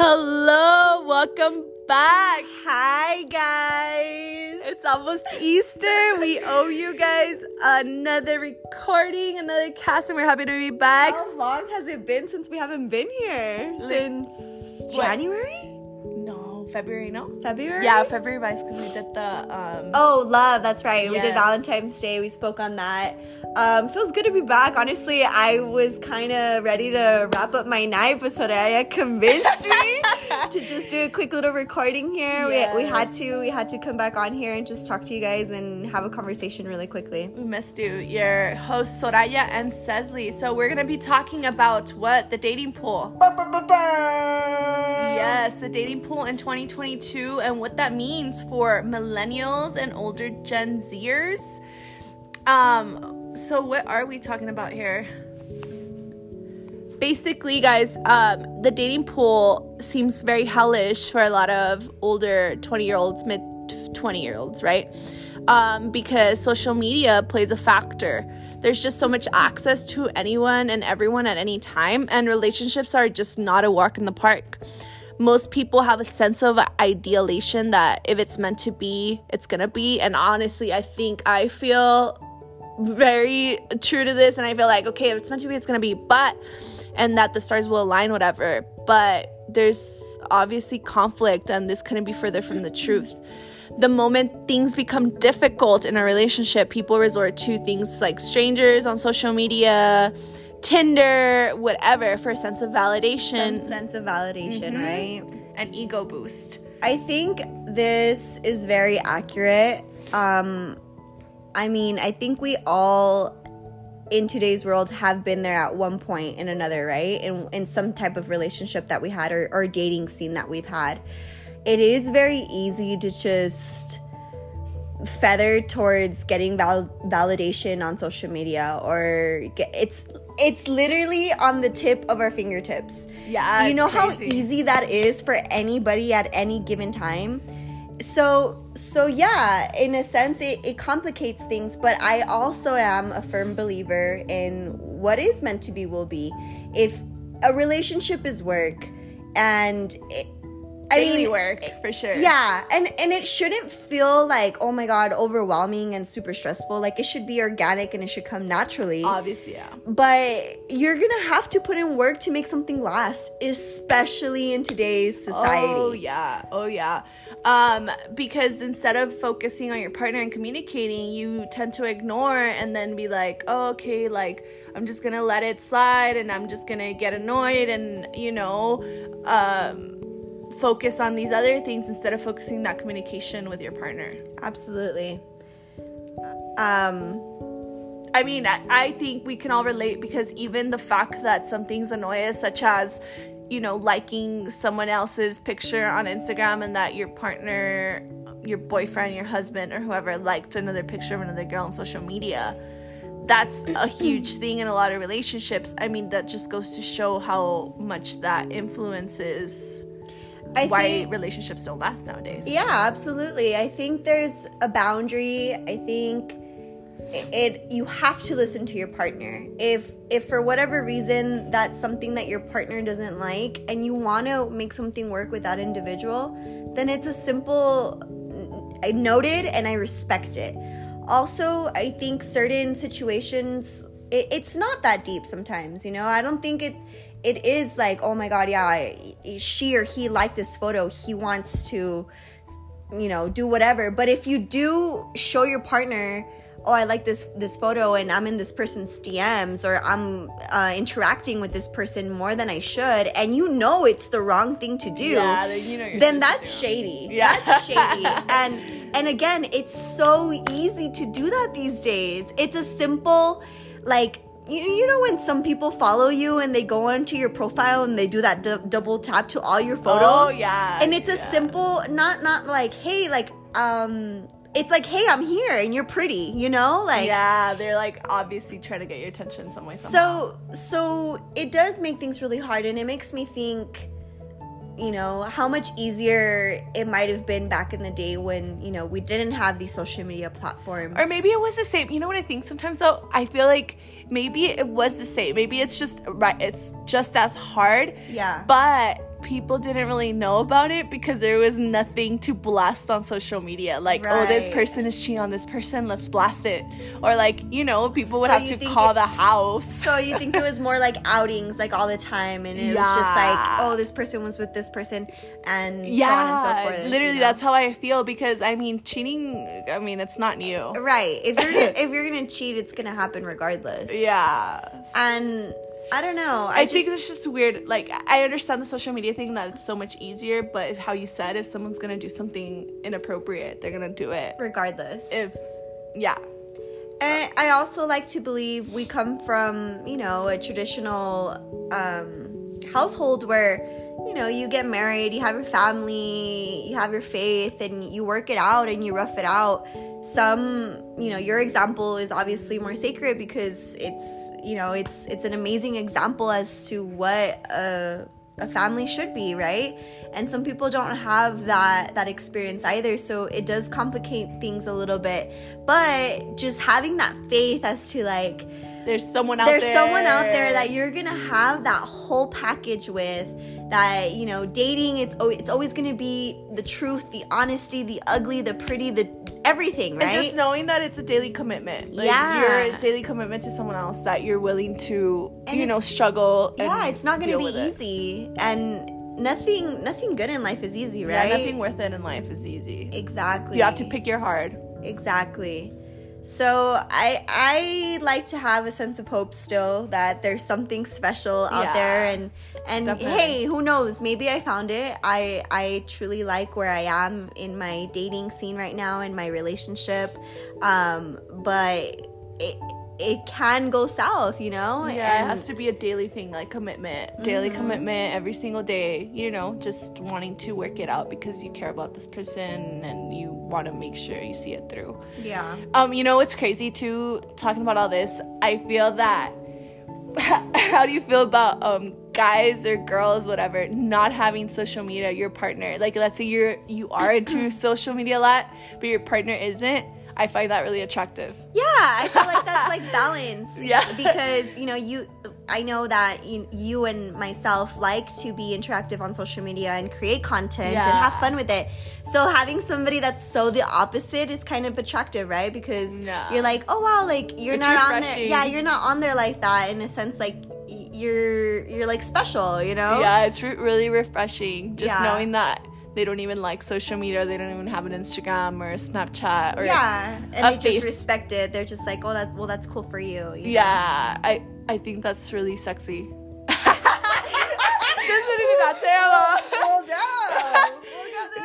Hello, welcome back. Hi, guys. It's almost Easter. We owe you guys another recording, another cast, and we're happy to be back. How long has it been since we haven't been here? Since January? No, February, no? February? Yeah, February vibes because we did the um Oh, love. That's right. We did Valentine's Day. We spoke on that. Um, feels good to be back. Honestly, I was kind of ready to wrap up my night, but Soraya convinced me to just do a quick little recording here. We, we had to we had to come back on here and just talk to you guys and have a conversation really quickly. we missed you, your host Soraya and Cecily. So we're gonna be talking about what? The dating pool. Yes, the dating pool in 2022 and what that means for millennials and older Gen Zers. Um, so what are we talking about here? Basically, guys, um, the dating pool seems very hellish for a lot of older 20 year olds, mid 20 year olds, right? Um, because social media plays a factor. There's just so much access to anyone and everyone at any time, and relationships are just not a walk in the park. Most people have a sense of idealization that if it's meant to be, it's gonna be. And honestly, I think I feel very true to this and I feel like okay if it's meant to be it's gonna be but and that the stars will align whatever. But there's obviously conflict and this couldn't be further from the truth. The moment things become difficult in a relationship people resort to things like strangers on social media tinder whatever for a sense of validation. Some sense of validation, right? and ego boost. I think this is very accurate. Um, I mean, I think we all in today's world have been there at one point in another, right? In, in some type of relationship that we had or, or dating scene that we've had. It is very easy to just feather towards getting val- validation on social media or get, it's it's literally on the tip of our fingertips yeah you know how easy that is for anybody at any given time so so yeah in a sense it, it complicates things but i also am a firm believer in what is meant to be will be. If a relationship is work and it, i Daily mean work for sure. yeah and and it shouldn't feel like oh my god overwhelming and super stressful. Like it should be organic and it should come naturally. Obviously yeah. But you're gonna have to put in work to make something last especially in today's society. Oh yeah. Oh yeah. Um because instead of focusing on your partner and communicating, you tend to ignore and then be like, "Oh, okay, like I'm just to let it slide and I'm just to get annoyed and, you know, um focus on these other things instead of focusing that communication with your partner." absolutely um I mean, I, I think we can all relate because even the fact that some things annoy us, such as, you know, liking someone else's picture on Instagram and that your partner, your boyfriend, your husband, or whoever liked another picture of another girl on social media, that's a huge thing in a lot of relationships. I mean, that just goes to show how much that influences I why think relationships don't last nowadays. yeah absolutely i think there's a boundary i think it, you have to listen to your partner. If if for whatever reason that's something that your partner doesn't like and you want to make something work with that individual then it's a simple i noted and i respect it. Also i think certain situations it, it's not that deep sometimes you know? I don't think it it is like oh my god yeah I, she or he liked this photo he wants to you know do whatever. But if you do show your partner oh i like this this photo and i'm in this person's dms or i'm uh, interacting with this person more than i should and you know it's the wrong thing to do Yeah, then you know then that's shady. Yeah. that's shady. And and again it's so easy to do that these days. It's a simple like you, you know when some people follow you and they go onto your profile and they do that du- double tap to all your photos? Oh, yeah, and it's a yeah. simple not not like hey like um it's like hey i'm here and you're pretty you know like yeah, they're like obviously trying to get your attention some way. Somehow. so so it does make things really hard and it makes me think you know how much easier it might have been back in the day when you know we didn't have these social media platforms Or maybe it was the same. You know what I think sometimes though? I feel like maybe it was the same. Maybe it's just right it's just as hard. Yeah. But people didn't really know about it because there was nothing to blast on social media. Like, oh, this person is cheating on this person, let's blast it. Or like, you know, people would So have to call it- the house. So you think it was more like outings, like all the time, and it was just like, oh, this person was with this person, and yeah, so on and so forth. literally, you know? that's how I feel because I mean, cheating. I mean, it's not new. right. If you're gonna, if you're gonna cheat, it's gonna happen regardless. Yeah, and I don't know. I, I, just, think it's just weird. Like, I understand the social media thing that it's so much easier, but how you said, if someone's gonna do something inappropriate, they're gonna do it. regardless. If, yeah, And I also like to believe we come from, you know, a traditional um, household where, you know, you get married, you have your family, you have your faith, and you work it out and you rough it out. Some, you know, your example is obviously more sacred because it's, you know, it's it's an amazing example as to what a a family should be, right? And some people don't have that that experience either, so it does complicate things a little bit. But just having that faith as to like there's someone out there's there. someone out there that you're gonna have that whole package with that you know dating it's it's always gonna be the truth the honesty the ugly the pretty the everything right And just knowing that it's a daily commitment. Like, Yeah. You're a daily commitment to someone else that you're willing to, And you know, struggle. And yeah it's not gonna be with it. easy and nothing nothing good in life is easy right? Yeah, nothing worth it in life is easy. exactly You have to pick your hard. exactly so i i like to have a sense of hope still that there's something special out Yeah. there and and Definitely. hey who knows maybe i found it i i truly like where i am in my dating scene right now in my relationship um but it it can go south you know Yeah, it and Mm-hmm. has to be a daily thing, like commitment, daily commitment every single day. You know, just wanting to work it out because you care about this person and you want to make sure you see it through. yeah Um, you know what's crazy too? Talking about all this, I feel that. How do you feel about um guys or girls, whatever, not having social media? Your partner, like, let's say you're you are into social media a lot, but your partner isn't. I find that really attractive. Yeah, I feel like that's like balance. Yeah. Because, you know, you I know that you, and myself like to be interactive on social media and create content and have fun with it. So having somebody that's so the opposite is kind of attractive, right? Because Yeah. you're like, "Oh wow, like you're It's not on there." Yeah, you're not on there like that in a sense like you're you're like special, you know? Yeah, it's re- really refreshing just Yeah. knowing that they don't even like social media, they don't even have an Instagram or a Snapchat or Yeah, and they just face- respect it. They're just like, "Oh, that's well, that's cool for you." you know? Yeah, I I think that's really sexy. Doesn't even out there. Well done.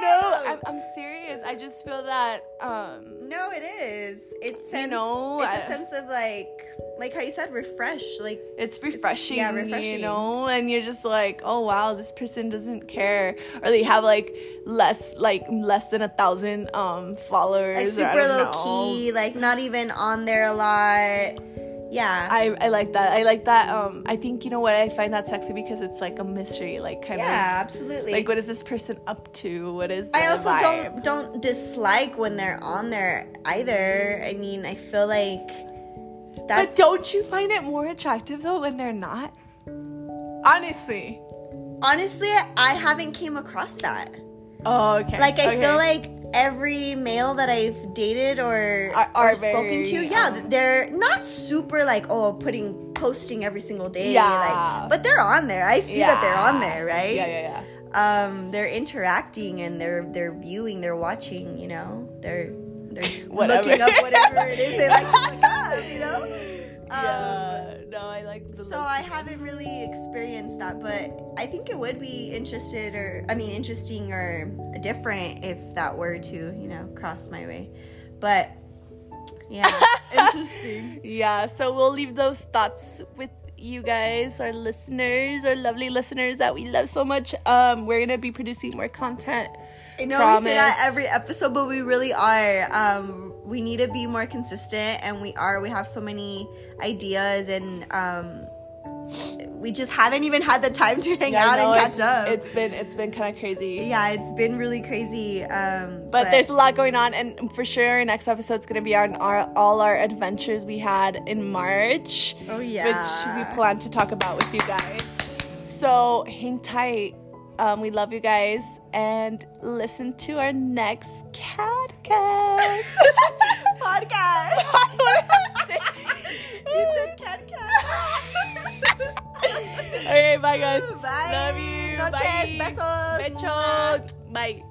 No, I'm, I'm serious. I just feel that um No, it is. It's sense, know, it's a sense of like, like how you said, refresh. Like, it's refreshing, yeah, you know, and you're just like, oh wow, this person doesn't care, or they have like less, like less than a thousand um followers, like super low know. key, like not even on there a lot. Yeah, I, I like that. I like that. Um, I think you know what I find that sexy because it's like a mystery, like kind yeah, of absolutely. like what is this person up to? What is I also vibe? don't don't dislike when they're on there either. I mean, I feel like that's But don't you find it more attractive though when they're not? Honestly. honestly, I haven't came across that. Oh, okay. Like I okay. feel like every male that I've dated or Are- are or spoken very, to, yeah, um, they're not super like oh putting posting every single day, Yeah. like but they're on there. I see that they're on there, right? Yeah, yeah, yeah. Um, they're interacting and they're they're viewing, they're watching, you know, they're they're looking up whatever it is they like to look up, you know. Um, yeah. No, I like the so I haven't really experienced that, but I think it would be interested or I mean interesting or different if that were to, you know, cross my way. But yeah, interesting. Yeah, so we'll leave those thoughts with you guys, our listeners, our lovely listeners that we love so much. Um, we're gonna be producing more content. I know we say that every episode, but we really are. Um, we need to be more consistent, and we are. We have so many ideas, and um, we just haven't even had the time to hang Yeah, out know, and catch up. It's been it's been kind of crazy. yeah, it's been really crazy. Um, But, there's a lot going on, and for sure, our next episode's gonna be on our all our adventures we had in March, oh yeah, which we plan to talk about with you guys. So hang tight. Um, we love you guys and listen to our next catcast. Podcast. you said cat cat. okay, bye guys. Bye. Love you. Noches. Bye. Besos. Besos. Bye.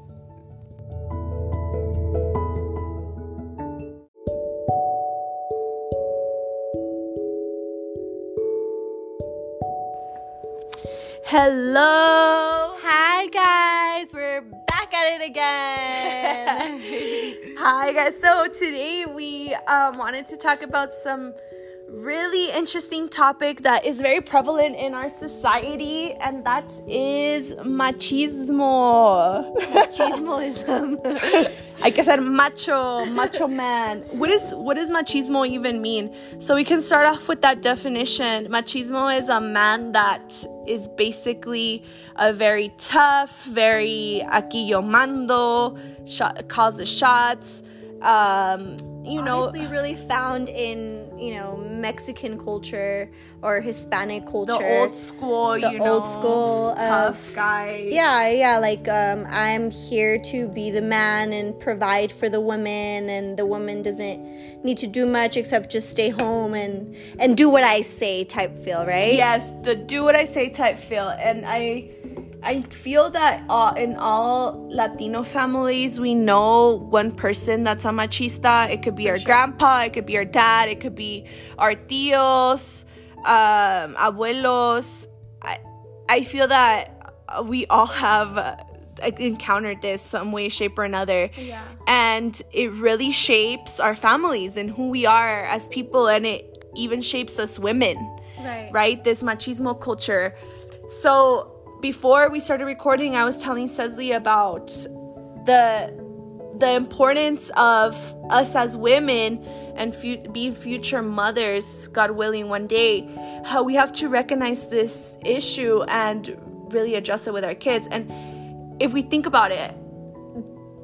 Hello. It again. Hi guys. So today we um, wanted to talk about some really interesting topic that is very prevalent in our society, and that is machismo. Machismoism. I said, macho, macho man. What is what does machismo even mean? So we can start off with that definition. Machismo is a man that is basically a very tough, very aquí yo mando, shot, calls the shots. Um, you know, Honestly, really found in you know Mexican culture or Hispanic culture. the old school, The you know, old school tough of- guy. Yeah, yeah, like um, I'm here to be the man and provide for the woman, and the woman doesn't need to do much except just stay home and and do what I say type feel, right? Yes, the do what I say type feel, and I, I feel that uh, in all Latino families, we know one person that's a machista. It could be our grandpa, it could be our dad, it could be our tios, um, abuelos. I, I feel that we all have. Uh, encountered this some way shape or another Yeah. and it really shapes our families and who we are as people and it even shapes us women Right. right? This machismo culture. So before we started recording, I was telling Cecily about the the importance of us as women and fu- being future mothers, God willing, one day. How we have to recognize this issue and really address it with our kids. And if we think about it,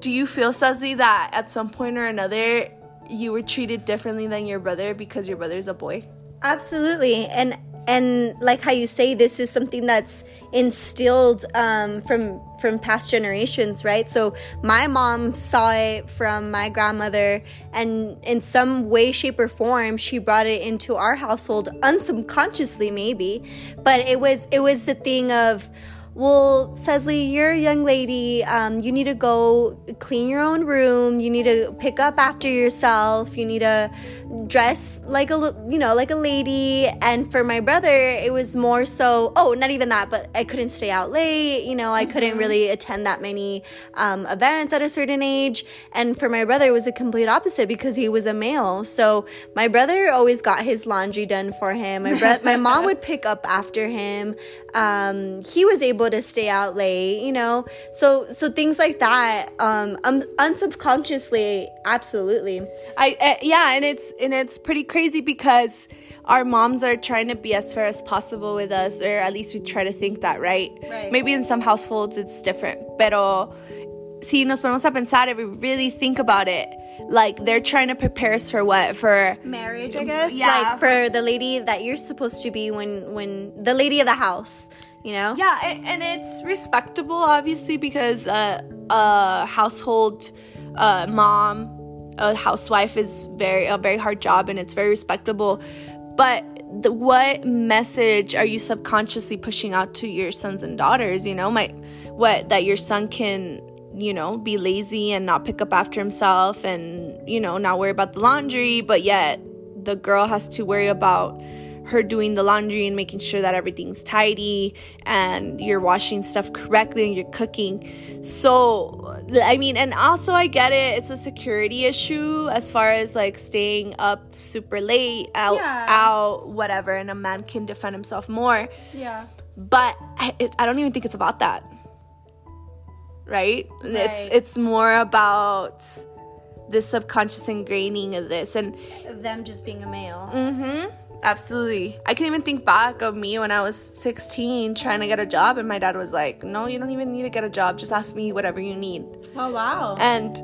do you feel, Cecily, that at some point or another you were treated differently than your brother because your brother's a boy? Absolutely, and and like how you say, this is something that's instilled um, from from past generations, right? So my mom saw it from my grandmother, and in some way, shape, or form, she brought it into our household unsubconsciously, maybe. But it was it was the thing of well, Cecily, you're a young lady. Um, you need to go clean your own room. You need to pick up after yourself. You need to dress like a you know like a lady. And for my brother, it was more so. Oh, not even that, but I couldn't stay out late. You know, I couldn't really attend that many um, events at a certain age. And for my brother, it was a complete opposite because he was a male. So my brother always got his laundry done for him. My bro- my mom would pick up after him. Um, he was able to stay out late, you know. So so things like that. Um, um unsubconsciously, absolutely. I uh, yeah, and it's and it's pretty crazy because our moms are trying to be as fair as possible with us, or at least we try to think that, right? Right. Maybe in some households it's different, pero si nos ponemos a pensar, if we really think about it, like they're trying to prepare us for what? For Marriage, I guess. Yeah. Like for the lady that you're supposed to be when when the lady of the house, you know. yeah, and, and it's respectable, obviously, because uh, a household uh, mom, a housewife is very a very hard job, and it's very respectable. But the, what message are you subconsciously pushing out to your sons and daughters? You know, my what that your son can you know be lazy and not pick up after himself, and you know not worry about the laundry, but yet the girl has to worry about her doing the laundry and making sure that everything's tidy and you're washing stuff correctly and you're cooking. So, I mean, and also I get it, it's a security issue as far as like staying up super late, out, Yeah. out, whatever, and a man can defend himself more. Yeah. But I, it, I don't even think it's about that. Right? It's Right. it's more about the subconscious ingraining of this and them just being a male. Mm-hmm. Absolutely. I can even think back of me when I was 16 trying to get a job, and my dad was like, No, you don't even need to get a job. Just ask me whatever you need. Oh wow. And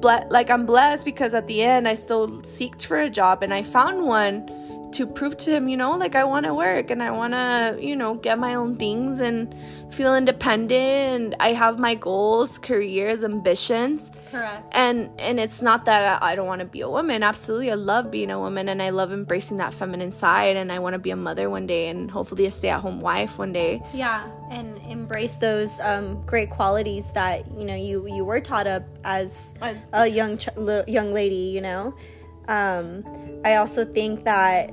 ble- like, I'm blessed because at the end, I still seeked for a job and I found one to prove to him, you know, like I want to work and I want to, you know, get my own things and feel independent I have my goals, careers, ambitions. Correct. And and it's not that I, I don't want to be a woman. Absolutely, I love being a woman and I love embracing that feminine side and I want to be a mother one day and hopefully a stay-at-home wife one day. Yeah, and embrace those um, great qualities that you know you you were taught up as, As- a young ch- young lady. You know, um, I also think that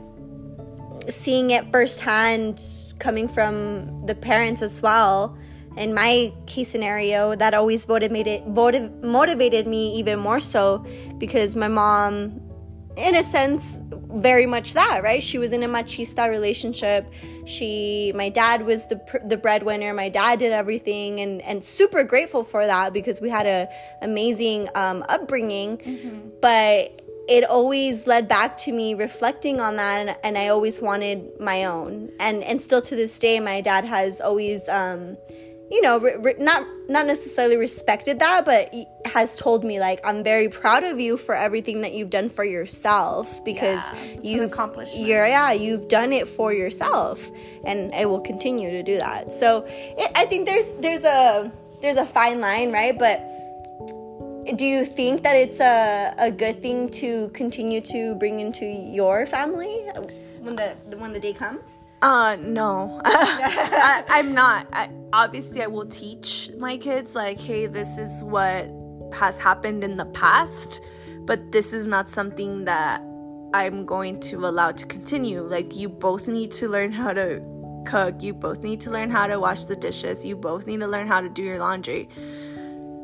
seeing it firsthand coming from the parents as well in my case scenario that always motivated motiv- motivated me even more so because my mom in a sense very much that right? She was in a machista relationship. She my dad was the pr- the breadwinner. My dad did everything and and super grateful for that because we had a amazing um, upbringing. But it always led back to me reflecting on that and, and i always wanted my own. And and still to this day my dad has always um you know re- re- not not necessarily respected that but has told me like i'm very proud of you for everything that you've done for yourself because Yeah, you've accomplishment. you're yeah you've done it for yourself and i will continue to do that. So it, i think there's there's a there's a fine line right? But do you think that it's a, a good thing to continue to bring into your family when the when the day comes Uh, no, I, I'm not. I, obviously, I will teach my kids like, hey, this is what has happened in the past, but this is not something that I'm going to allow to continue. Like, you both need to learn how to cook. You both need to learn how to wash the dishes. You both need to learn how to do your laundry.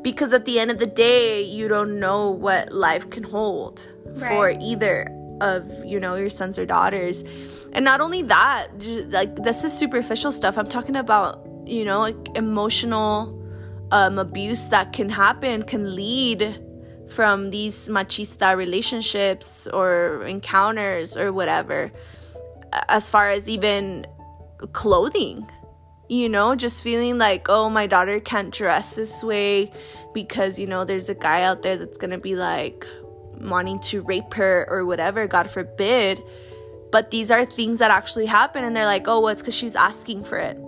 Because at the end of the day, you don't know what life can hold for either of you know your sons or daughters. And not only that like this is superficial stuff. I'm talking about you know like emotional um, abuse that can happen can lead from these machista relationships or encounters or whatever as far as even clothing you know just feeling like oh my daughter can't dress this way because you know there's a guy out there that's gonna be like wanting to rape her or whatever god forbid. But these are things that actually happen and they're like oh well it's because she's asking for it.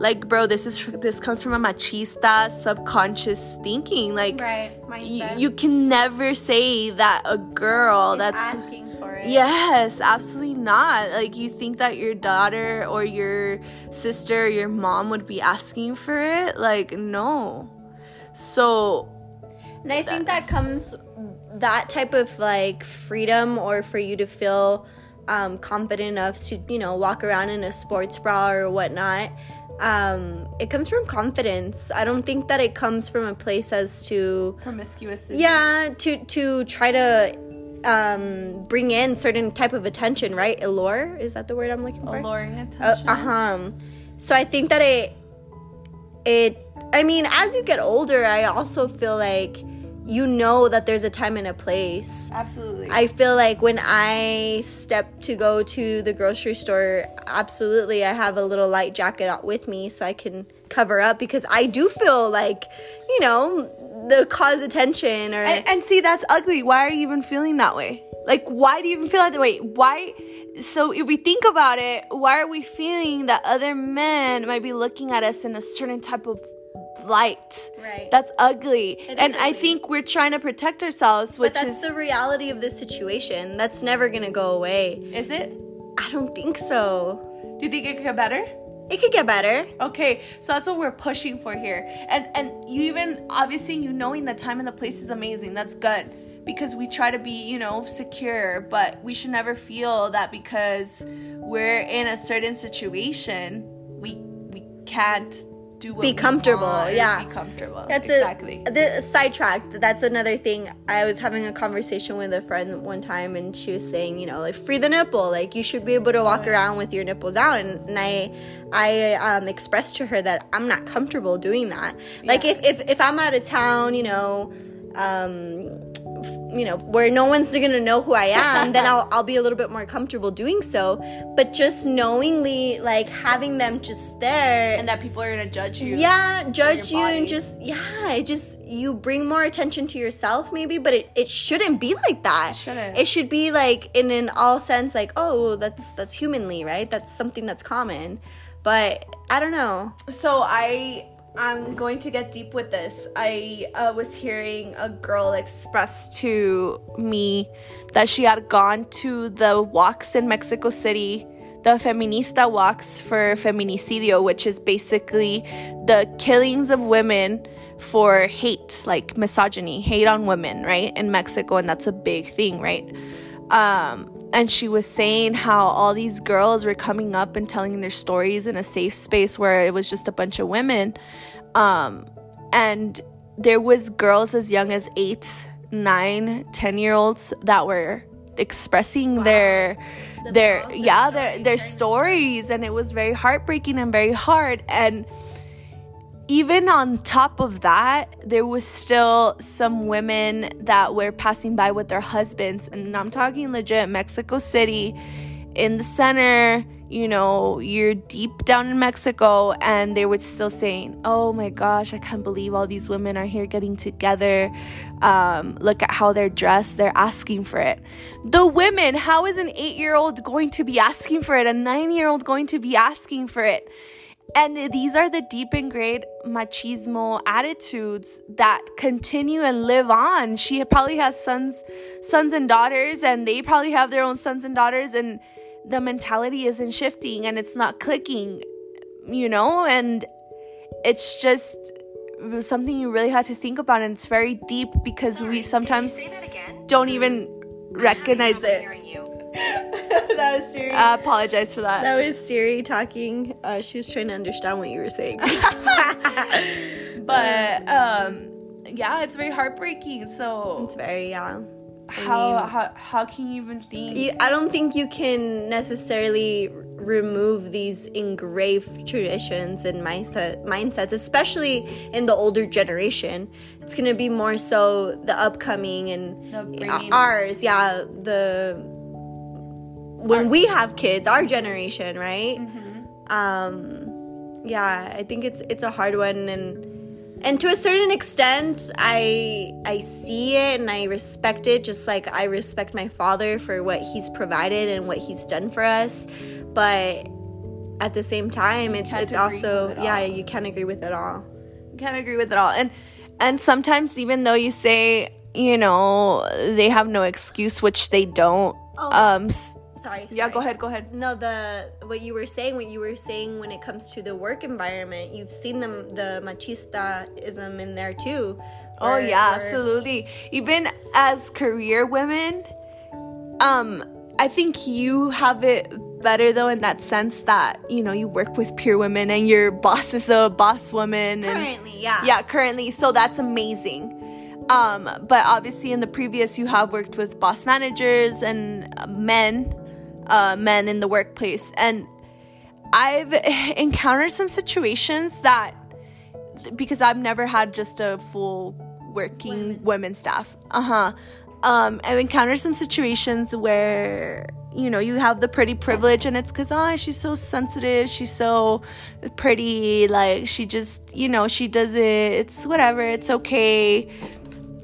Like bro this is this comes from a machista subconscious thinking. Like right y- you can never say that a girl that's asking it Yes, absolutely not. Like you think that your daughter or your sister or your mom would be asking for it? Like no. So And I think that comes that type of like freedom or for you to feel um, confident enough to, you know, walk around in a sports bra or whatnot. Um, it comes from confidence. I don't think that it comes from a place as to promiscuous. yeah, to to try to um bring in certain type of attention, right? Allure, is that the word I'm looking for? alluring attention. Uh huh. So I think that it, it. I mean, as you get older, I also feel like you know that there's a time and a place. Absolutely. I feel like when I step to go to the grocery store, absolutely, I have a little light jacket out with me so I can cover up because I do feel like, you know, the cause attention or and, and see that's ugly. Why are you even feeling that way? Like why do you even feel that way? Why so if we think about it, why are we feeling that other men might be looking at us in a certain type of light? Right. That's ugly. and I think we're trying to protect ourselves, which but that's is the reality of this situation. That's never gonna go away. is it? I don't think so. Do you think it could get better? It could get better. Okay, so that's what we're pushing for here. And and you even obviously you knowing the time and the place is amazing. That's good because we try to be, you know, secure, but we should never feel that because we're in a certain situation, we we can't do what Be comfortable, yeah. Be comfortable. That's exactly. a the sidetracked. That's another thing. I was having a conversation with a friend one time, and she was saying, you know, like free the nipple. Like you should be able to walk around with your nipples out. And, and I, I um, expressed to her that I'm not comfortable doing that. Like Yeah. if if if I'm out of town, you know, um, you know where no one's gonna know who i am then I'll, I'll be a little bit more comfortable doing so. But just knowingly like having them just there. And that people are gonna judge you yeah judge you and just yeah it just you bring more attention to yourself maybe but it, it shouldn't be like that. It shouldn't. It should be like in an all sense like oh that's that's humanly right? That's something that's common. But i don't know. So i I'm going to get deep with this. I uh, was hearing a girl express to me that she had gone to the walks in Mexico City, the feminista walks for feminicidio, which is basically the killings of women for hate, like misogyny, hate on women, right? In Mexico, and that's a big thing, right? Um, and she was saying how all these girls were coming up and telling their stories in a safe space where it was just a bunch of women um, and there was girls as young as eight nine ten year olds that were expressing wow. their the their yeah their their stories and it was very heartbreaking and very hard and even on top of that, there was still some women that were passing by with their husbands. And I'm talking legit Mexico City in the center, you know, you're deep down in Mexico, and they were still saying, Oh my gosh, I can't believe all these women are here getting together. Um, look at how they're dressed. They're asking for it. The women, how is an eight year old going to be asking for it? A nine year old going to be asking for it? And these are the deep ingrained machismo attitudes that continue and live on. She probably has sons, sons and daughters, and they probably have their own sons and daughters, and the mentality isn't shifting and it's not clicking, you know? And it's just something you really have to think about, and it's very deep because Sorry, we sometimes don't even recognize it. that was Siri. I apologize for that. That was Siri talking. Uh, she was trying to understand what you were saying. but um, yeah, it's very heartbreaking. So it's very yeah. How, mean, how how can you even think? You, I don't think you can necessarily remove these engraved traditions and mindset mindsets, especially in the older generation. It's gonna be more so the upcoming and the ours, yeah. The when our, we have kids, our generation, right? Mm-hmm. Um, yeah, I think it's it's a hard one and and to a certain extent i i see it and i respect it just like i respect my father for what he's provided and what he's done for us. But at the same time it's, it's also it yeah you can't agree with it all. You can't agree with it all. And and sometimes even though you say you know they have no excuse which they don't oh. um sorry, Yeah, go ahead. Go ahead. No, the what you were saying, what you were saying when it comes to the work environment, you've seen them the machistaism in there too. oh yeah, absolutely. Even as career women, um, I think you have it better though in that sense that you know you work with peer women and your boss is a boss woman. And, currently, yeah. Yeah, currently. So that's amazing. Um, but obviously in the previous you have worked with boss managers and men uh, men in the workplace. And I've encountered some situations that, because I've never had just a full working women, women staff. Uh huh. Um, I've encountered some situations where you know you have the pretty privilege and it's because oh she's so sensitive she's so pretty like she just you know she does it it's whatever it's okay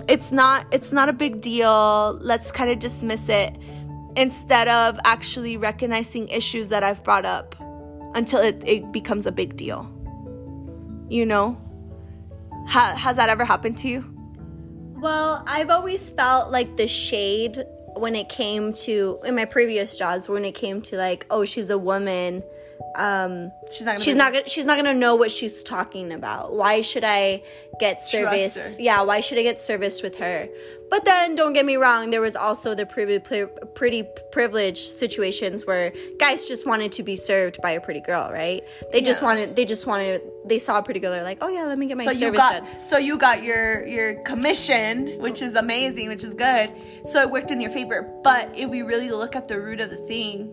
it's not it's not a big deal let's kind of dismiss it instead of actually recognizing issues that I've brought up until it, it becomes a big deal. You know? Ha- has that ever happened to you? Well, I've always felt like the shade when it came to, in my previous jobs, when it came to like, oh, she's a woman um she's not gonna she's not gonna she's not gonna know what she's talking about. Why should i get service? yeah why should i get serviced with her? But then don't get me wrong there was also the pretty, pretty privileged situations where guys just wanted to be served by a pretty girl right? They yeah. just wanted they just wanted they saw a pretty girl they're like oh yeah let me get my so service got, done. so you got your your commission which is amazing which is good. So it worked in your favor. But if we really look at the root of the thing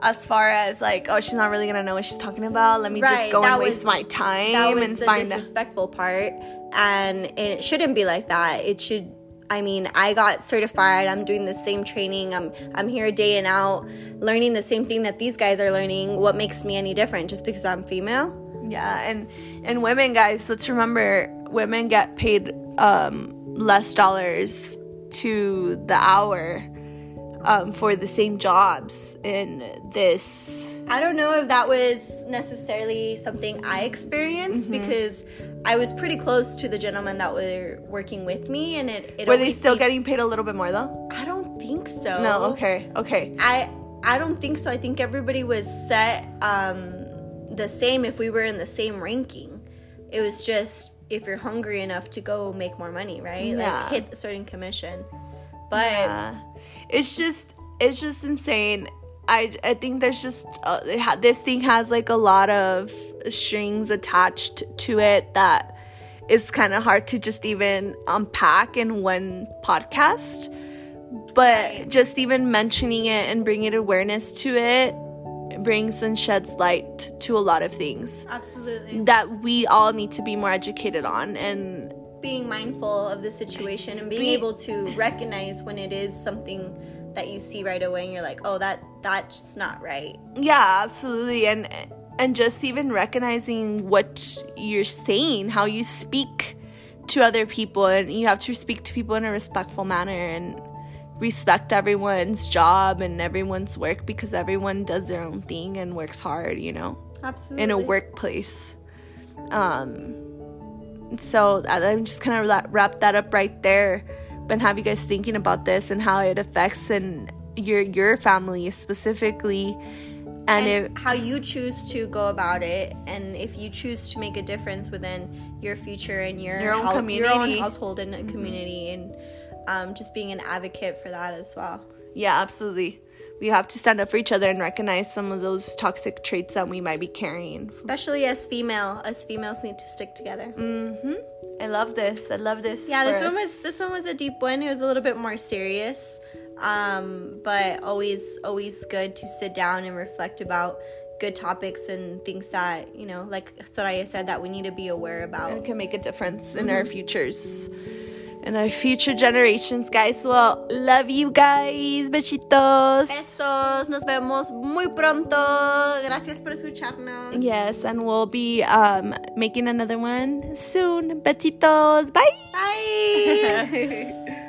as far as like, oh, she's not really gonna know what she's talking about. Let me right, just go and waste my time that was and the find disrespectful part. And it shouldn't be like that. It should I mean, I got certified. I'm doing the same training. I'm I'm here day and out learning the same thing that these guys are learning. What makes me any different just because I'm female? Yeah, and and women guys, let's remember women get paid um less dollars to the hour um, for the same jobs in this. I don't know if that was necessarily something I experienced mm-hmm. because I was pretty close to the gentlemen that were working with me, and it. it were they still getting paid a little bit more though? I don't think so. No. Okay. Okay. I I don't think so. I think everybody was set um, the same if we were in the same ranking. It was just if you're hungry enough to go make more money, right? Yeah. Like hit a certain commission. But yeah. It's just it's just insane. I I think there's just uh, ha- this thing has like a lot of strings attached to it that it's kind of hard to just even unpack in one podcast. But right. just even mentioning it and bringing awareness to it brings and sheds light to a lot of things. Absolutely. That we all need to be more educated on and being mindful of the situation and being be, able to recognize when it is something that you see right away and you're like, "Oh, that that's not right." Yeah, absolutely. And and just even recognizing what you're saying, how you speak to other people and you have to speak to people in a respectful manner and respect everyone's job and everyone's work because everyone does their own thing and works hard, you know. Absolutely. In a workplace. Um so I'm just kind of wrap that up right there and have you guys thinking about this and how it affects and your your family specifically and, and if, how you choose to go about it and if you choose to make a difference within your future and your, your own community your own household and mm-hmm. community and um, just being an advocate for that as well. Yeah, absolutely. We have to stand up for each other and recognize some of those toxic traits that we might be carrying. Especially as female, us females need to stick together. Mm-hmm. I love this. I love this. Yeah, this us. one was this one was a deep one. It was a little bit more serious, um, but always always good to sit down and reflect about good topics and things that you know, like Soraya said, that we need to be aware about and can make a difference in mm-hmm. our futures and our future generations, guys. Well, love you guys. Besitos. Besos. Nos vemos muy pronto. Gracias por escucharnos. Yes, and we'll be um, making another one soon. Besitos. Bye. Bye.